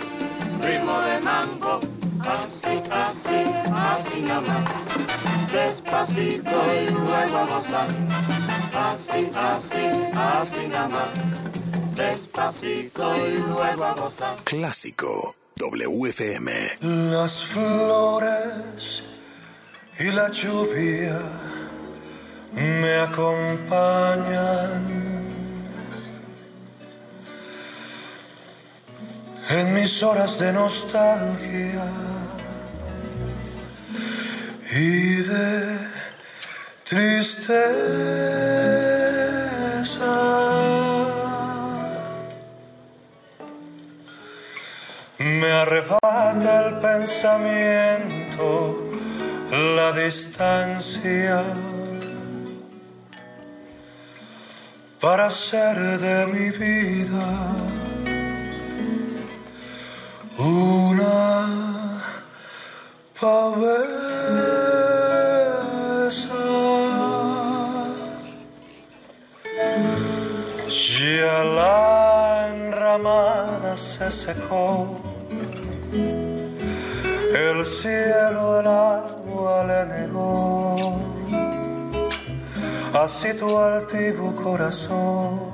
ritmo de mambo, así, así, así nada más, despacito y luego a gozar, así, así, así nada más, despacito y luego a gozar. Clásico WFM. Las flores y la lluvia me acompañan en mis horas de nostalgia y de tristeza. Me arrebata el pensamiento, la distancia, para hacer de mi vida una pavesa. Ya la enramada se secó, el cielo el agua le negó, así tu altivo corazón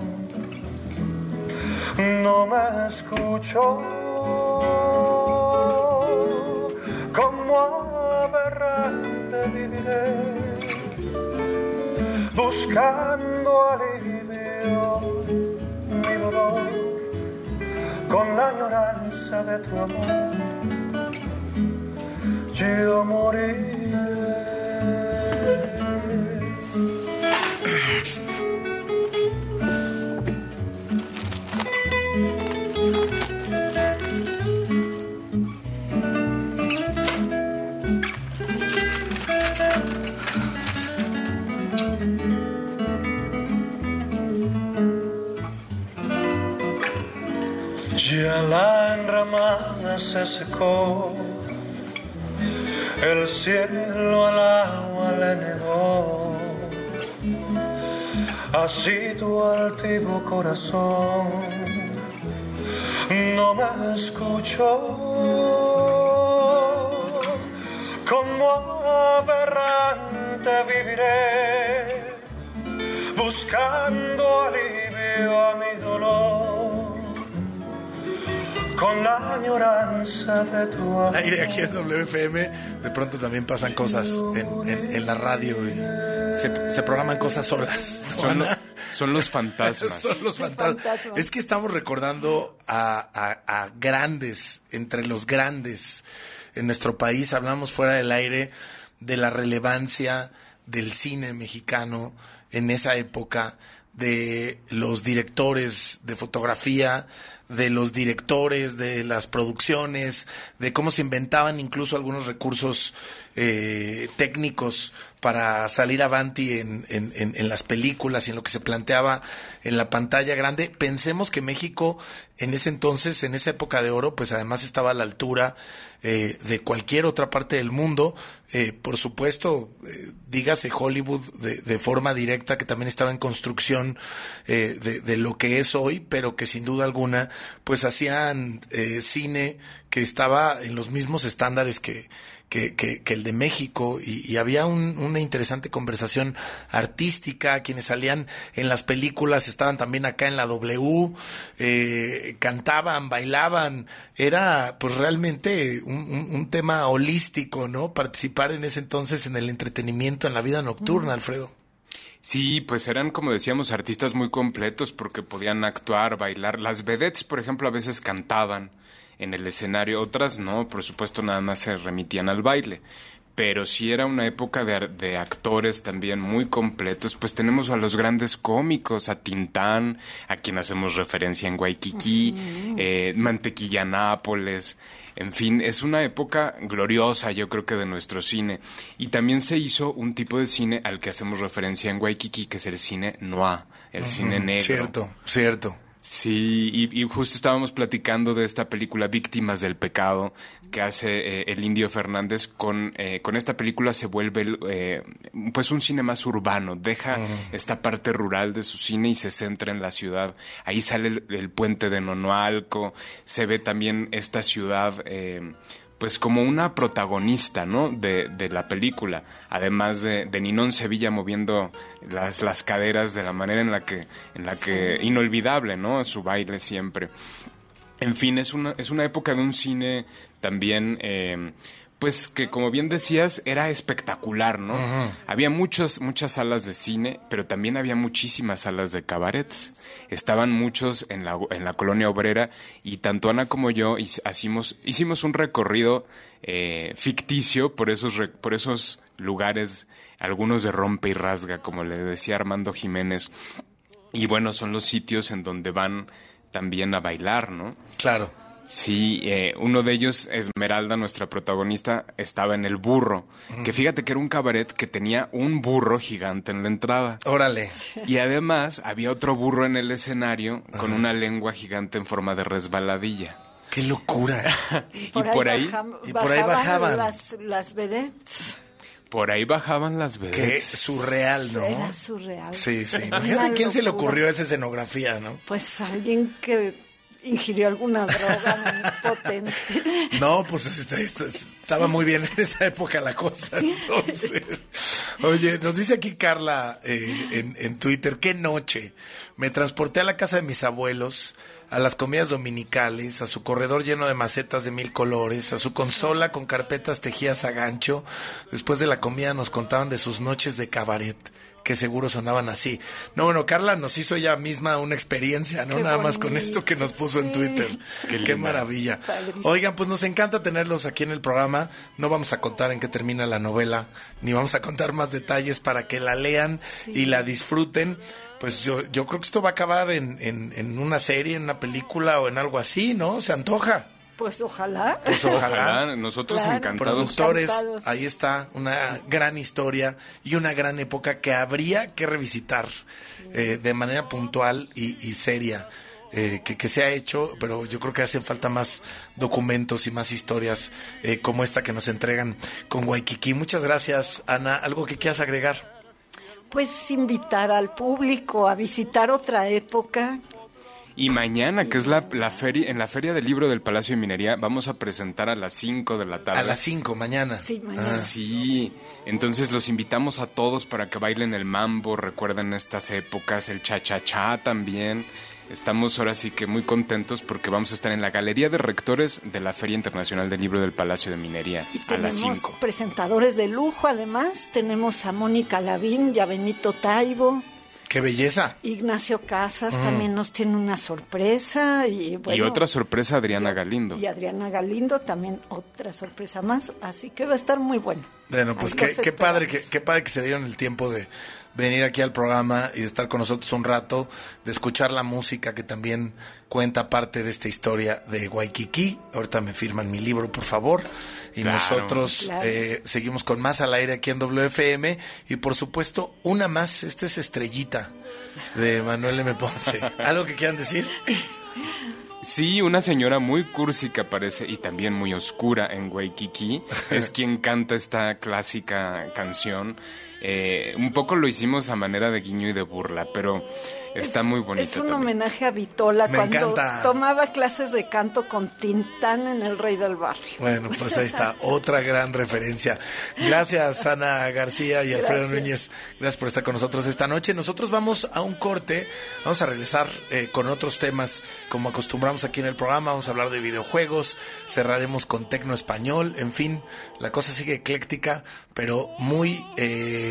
no me escuchó. Como aberrante viviré, buscando alivio mi dolor esperanza de tu amor. Yo moriré. Ya la enramada se secó, el cielo al agua le negó. Así tu altivo corazón no me escuchó. Como aberrante viviré, buscando alivio a mi dolor con la añoranza de tu amor. Aire aquí en WFM, de pronto también pasan cosas en, en- en la radio y se, se programan cosas solas. ¿no, Son, (laughs) son los fantasmas. Son los fantasmas. Es que estamos recordando a, a- a grandes, entre los grandes en nuestro país. Hablamos fuera del aire de la relevancia del cine mexicano en esa época, de los directores de fotografía, de los directores de las producciones, de cómo se inventaban incluso algunos recursos eh, técnicos para salir avanti en, en- en- en las películas y en lo que se planteaba en la pantalla grande. Pensemos que México en ese entonces, en esa época de oro, pues además estaba a la altura eh, de cualquier otra parte del mundo. Eh, por supuesto, eh, dígase Hollywood de, de forma directa, que también estaba en construcción eh, de, lo que es hoy, pero que sin duda alguna, pues hacían eh, cine que estaba en los mismos estándares que, que, que- que el de México y, y había un- una interesante conversación artística, quienes salían en las películas estaban también acá en la W, eh, cantaban, bailaban, era pues realmente un, un- un tema holístico, ¿no? Participar en ese entonces en el entretenimiento, en la vida nocturna, Alfredo. Sí, pues eran, como decíamos, artistas muy completos porque podían actuar, bailar. Las vedettes, por ejemplo, a veces cantaban en el escenario, otras no, por supuesto, nada más se remitían al baile. Pero sí era una época de, ar- de actores también muy completos. Pues tenemos a los grandes cómicos, a Tintán, a quien hacemos referencia en Waikiki, eh, Mantequilla Nápoles. En fin, es una época gloriosa, yo creo que de nuestro cine. Y también se hizo un tipo de cine al que hacemos referencia en Waikiki, que es el cine noir, el cine negro. Cierto, cierto. Sí, y, y justo estábamos platicando de esta película Víctimas del Pecado que hace eh, el Indio Fernández. Con, eh, con esta película se vuelve eh, pues un cine más urbano, deja esta parte rural de su cine y se centra en la ciudad. Ahí sale el, el puente de Nonoalco, se ve también esta ciudad... pues como una protagonista, ¿no? De, de la película. Además de, de Ninón Sevilla moviendo las, las caderas de la manera en la que, en la que, inolvidable, ¿no? Su baile siempre. En fin, es una, es una época de un cine también, eh, pues que como bien decías, era espectacular, ¿no? Había muchos, muchas salas de cine, pero también había muchísimas salas de cabarets. Estaban muchos en la, en la colonia obrera y tanto Ana como yo hic- hacimos, hicimos un recorrido eh, ficticio por esos, por esos lugares, algunos de rompe y rasga, como le decía Armando Jiménez. Y bueno, son los sitios en donde van también a bailar, ¿no? Claro. Sí, eh, uno de ellos, Esmeralda, nuestra protagonista, estaba en el burro. Que fíjate que era un cabaret que tenía un burro gigante en la entrada. Órale. Y además había otro burro en el escenario con una lengua gigante en forma de resbaladilla. ¡Qué locura! (laughs) y por ahí, bajam- y por ahí bajaban. Las, las vedettes. por ahí bajaban las Qué vedettes. surreal, ¿no? Era surreal. Sí, sí. Imagínate quién se le locura. ocurrió esa escenografía, ¿no? Pues alguien que ingirió alguna droga muy potente. No, pues este, este, estaba muy bien en esa época la cosa. Entonces, oye, nos dice aquí Carla eh, en, en Twitter, qué noche. Me transporté a la casa de mis abuelos, a las comidas dominicales, a su corredor lleno de macetas de mil colores, a su consola con carpetas tejidas a gancho. Después de la comida nos contaban de sus noches de cabaret. que seguro sonaban así. No, bueno, Carla nos hizo ella misma una experiencia, no Qué nada más con esto que nos puso en. Twitter. Qué maravilla. Padrísimo. Oigan, pues nos encanta tenerlos aquí en el programa. No vamos a contar en qué termina la novela, ni vamos a contar más detalles para que la lean y la disfruten. Pues yo, yo creo que esto va a acabar en, en, en una serie, en una película o en algo así, ¿no? Se antoja. Pues ojalá. Pues ojalá. Ojalá, nosotros Claro. encantados. Productores, Encantados. ahí está una gran historia y una gran época que habría que revisitar eh, de manera puntual y, y seria. eh, que, que se ha hecho, pero yo creo que hacen falta más documentos y más historias eh, como esta que nos entregan con Waikiki. Muchas gracias, Ana. ¿Algo que quieras agregar? Pues invitar al público a visitar otra época. Y mañana, que es la, la feria, en la Feria del Libro del Palacio de Minería, vamos a presentar a las 5 de la tarde. A las 5 mañana. Sí, mañana. Ah. Sí, entonces los invitamos a todos para que bailen el mambo, recuerden estas épocas, el cha-cha-cha también. Estamos ahora sí que muy contentos porque vamos a estar en la Galería de Rectores de la Feria Internacional del Libro del Palacio de Minería Y a las tenemos 5. presentadores de lujo, además. Tenemos a Mónica Lavín y a Benito Taibo. ¡Qué belleza! Ignacio Casas Mm. también nos tiene una sorpresa. Y, bueno, y otra sorpresa, Adriana Galindo. Y Adriana Galindo también otra sorpresa más. Así que va a estar muy bueno. Bueno, pues qué, qué padre que, qué padre que se dieron el tiempo de venir aquí al programa y de estar con nosotros un rato, de escuchar la música que también cuenta parte de esta historia de Waikiki. Ahorita me firman mi libro, por favor. Y Claro. nosotros Claro. eh, seguimos con más al aire aquí en WFM. Y por supuesto, una más. Esta es Estrellita de Manuel M. Ponce. (laughs) ¿Algo que quieran decir? Sí, una señora muy cursi que aparece y también muy oscura en Waikiki (laughs) es quien canta esta clásica canción. Eh, un poco lo hicimos a manera de guiño y de burla, pero está muy bonita Es un también. homenaje a Vitola Me cuando encanta. tomaba clases de canto con Tintán en El Rey del Barrio. Bueno, pues ahí está, (laughs) otra gran referencia. Gracias, Ana García y Alfredo Gracias. Núñez. Gracias por estar con nosotros esta noche. Nosotros vamos a un corte, vamos a regresar eh, con otros temas, como acostumbramos aquí en el programa. Vamos a hablar de videojuegos, cerraremos con tecno español, en fin, la cosa sigue ecléctica, pero muy, eh,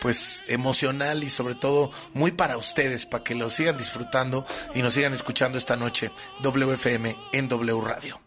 pues, emocional y sobre todo muy para ustedes, para que lo sigan disfrutando y nos sigan escuchando esta noche. WFM en W Radio.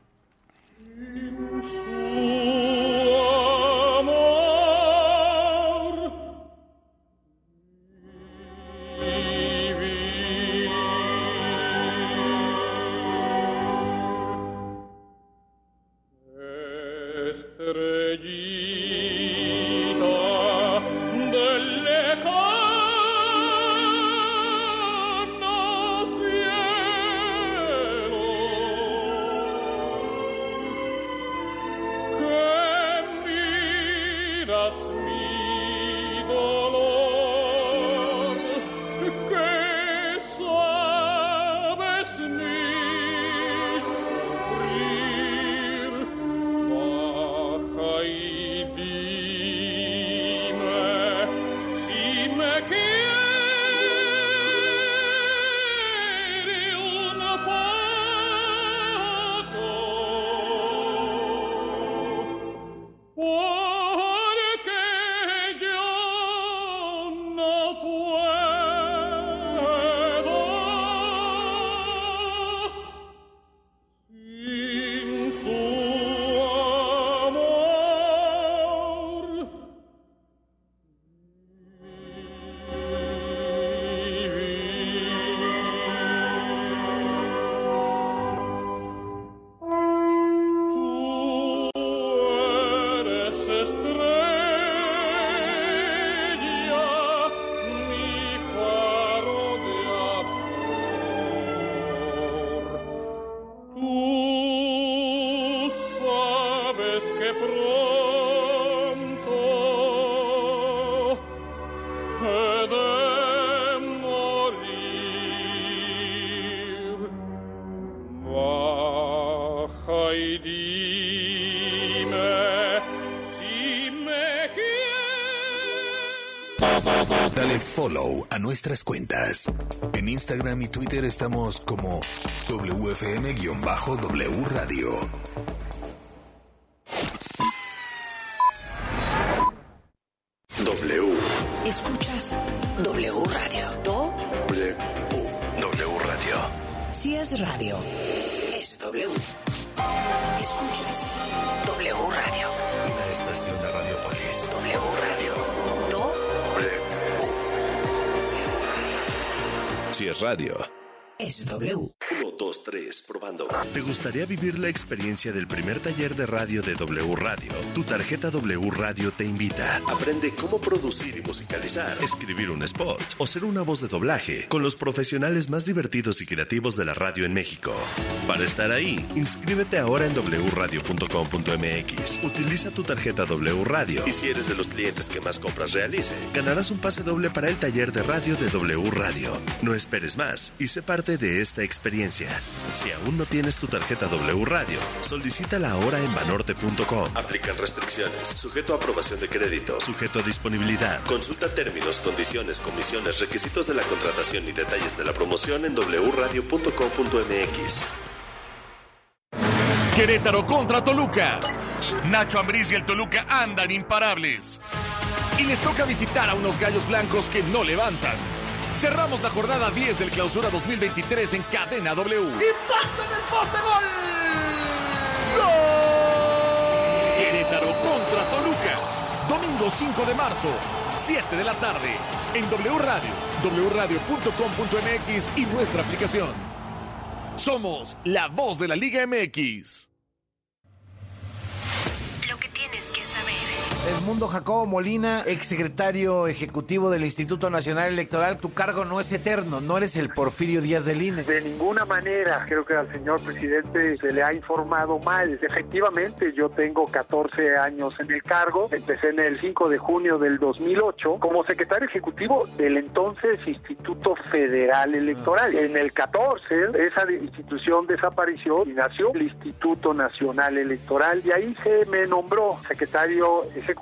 Follow a nuestras cuentas. En Instagram y Twitter estamos como WFM-W. Radio. Es ¿Te gustaría vivir la experiencia del primer taller de radio de W Radio? Tu tarjeta W Radio te invita. Aprende cómo producir y musicalizar, escribir un spot o ser una voz de doblaje con los profesionales más divertidos y creativos de la radio en México. Para estar ahí, inscríbete ahora en wradio.com.mx. Utiliza tu tarjeta W Radio y si eres de los clientes que más compras realice, ganarás un pase doble para el taller de radio de W Radio. No esperes más y sé parte de esta experiencia. Si aún no tienes tu tarjeta W Radio, solicítala ahora en banorte.com. Aplican restricciones, sujeto a aprobación de crédito, sujeto a disponibilidad. Consulta términos, condiciones, comisiones, requisitos de la contratación y detalles de la promoción en wradio.com.mx. Querétaro contra Toluca. Nacho Ambriz y el Toluca andan imparables. Y les toca visitar a unos gallos blancos que no levantan. Cerramos la jornada 10 del clausura 2023 en Cadena W. ¡Impacto en el poste gol! Querétaro contra Toluca. Domingo 5 de marzo, 7 de la tarde. En W Radio, wradio.com.mx y nuestra aplicación. Somos la voz de la Liga MX. Lo que tienes que. Edmundo Jacobo Molina, exsecretario ejecutivo del Instituto Nacional Electoral, tu cargo no es eterno, no eres el Porfirio Díaz del INE. De ninguna manera, creo que al señor presidente se le ha informado mal. Efectivamente, yo tengo 14 años en el cargo, empecé en el 5 de junio del 2008 como secretario ejecutivo del entonces Instituto Federal Electoral. En el 14, esa institución desapareció y nació el Instituto Nacional Electoral y ahí se me nombró secretario ejecutivo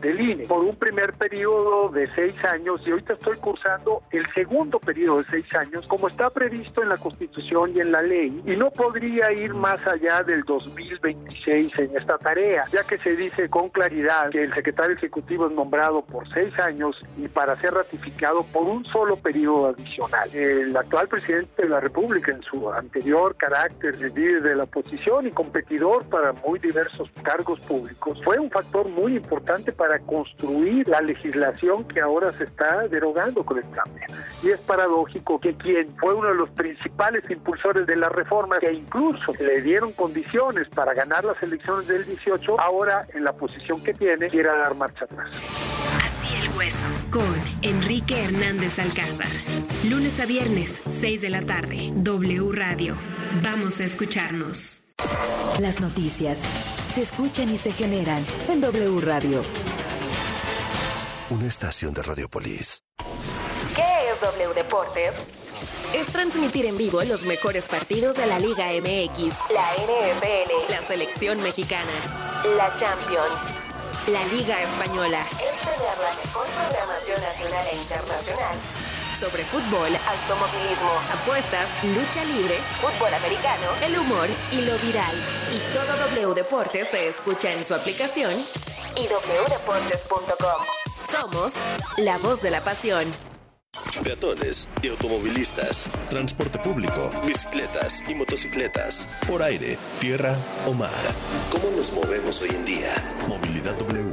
del INE por un primer periodo de seis años y ahorita estoy cursando el segundo periodo de seis años como está previsto en la Constitución y en la ley y no podría ir más allá del 2026 en esta tarea ya que se dice con claridad que el secretario ejecutivo es nombrado por seis años y para ser ratificado por un solo periodo adicional. El actual presidente de la República en su anterior carácter de líder de la oposición y competidor para muy diversos cargos públicos fue un factor muy importante para construir la legislación que ahora se está derogando con el cambio. Y es paradójico que quien fue uno de los principales impulsores de la reforma, que incluso le dieron condiciones para ganar las elecciones del 18, ahora en la posición que tiene quiera dar marcha atrás. Así el hueso. Con Enrique Hernández Alcázar. Lunes a viernes, 6 de la tarde. W Radio. Vamos a escucharnos. Las noticias se escuchan y se generan en W Radio. Una estación de Radiopolis. ¿Qué es W Deportes? Es transmitir en vivo los mejores partidos de la Liga MX, la NFL, la selección mexicana, la Champions, la Liga Española. Es tener la mejor programación nacional e internacional sobre fútbol, automovilismo, apuestas, lucha libre, fútbol americano, el humor y lo viral. Y todo W Deportes se escucha en su aplicación y wdeportes.com. Somos la voz de la pasión. Peatones y automovilistas, transporte público, bicicletas y motocicletas, por aire, tierra o mar. ¿Cómo nos movemos hoy en día? Movilidad W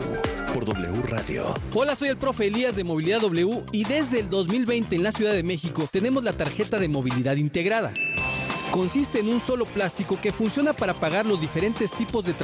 W Radio. Hola, soy el profe Elías de Movilidad W y desde el 2020 en la Ciudad de México tenemos la tarjeta de movilidad integrada. Consiste en un solo plástico que funciona para pagar los diferentes tipos de transporte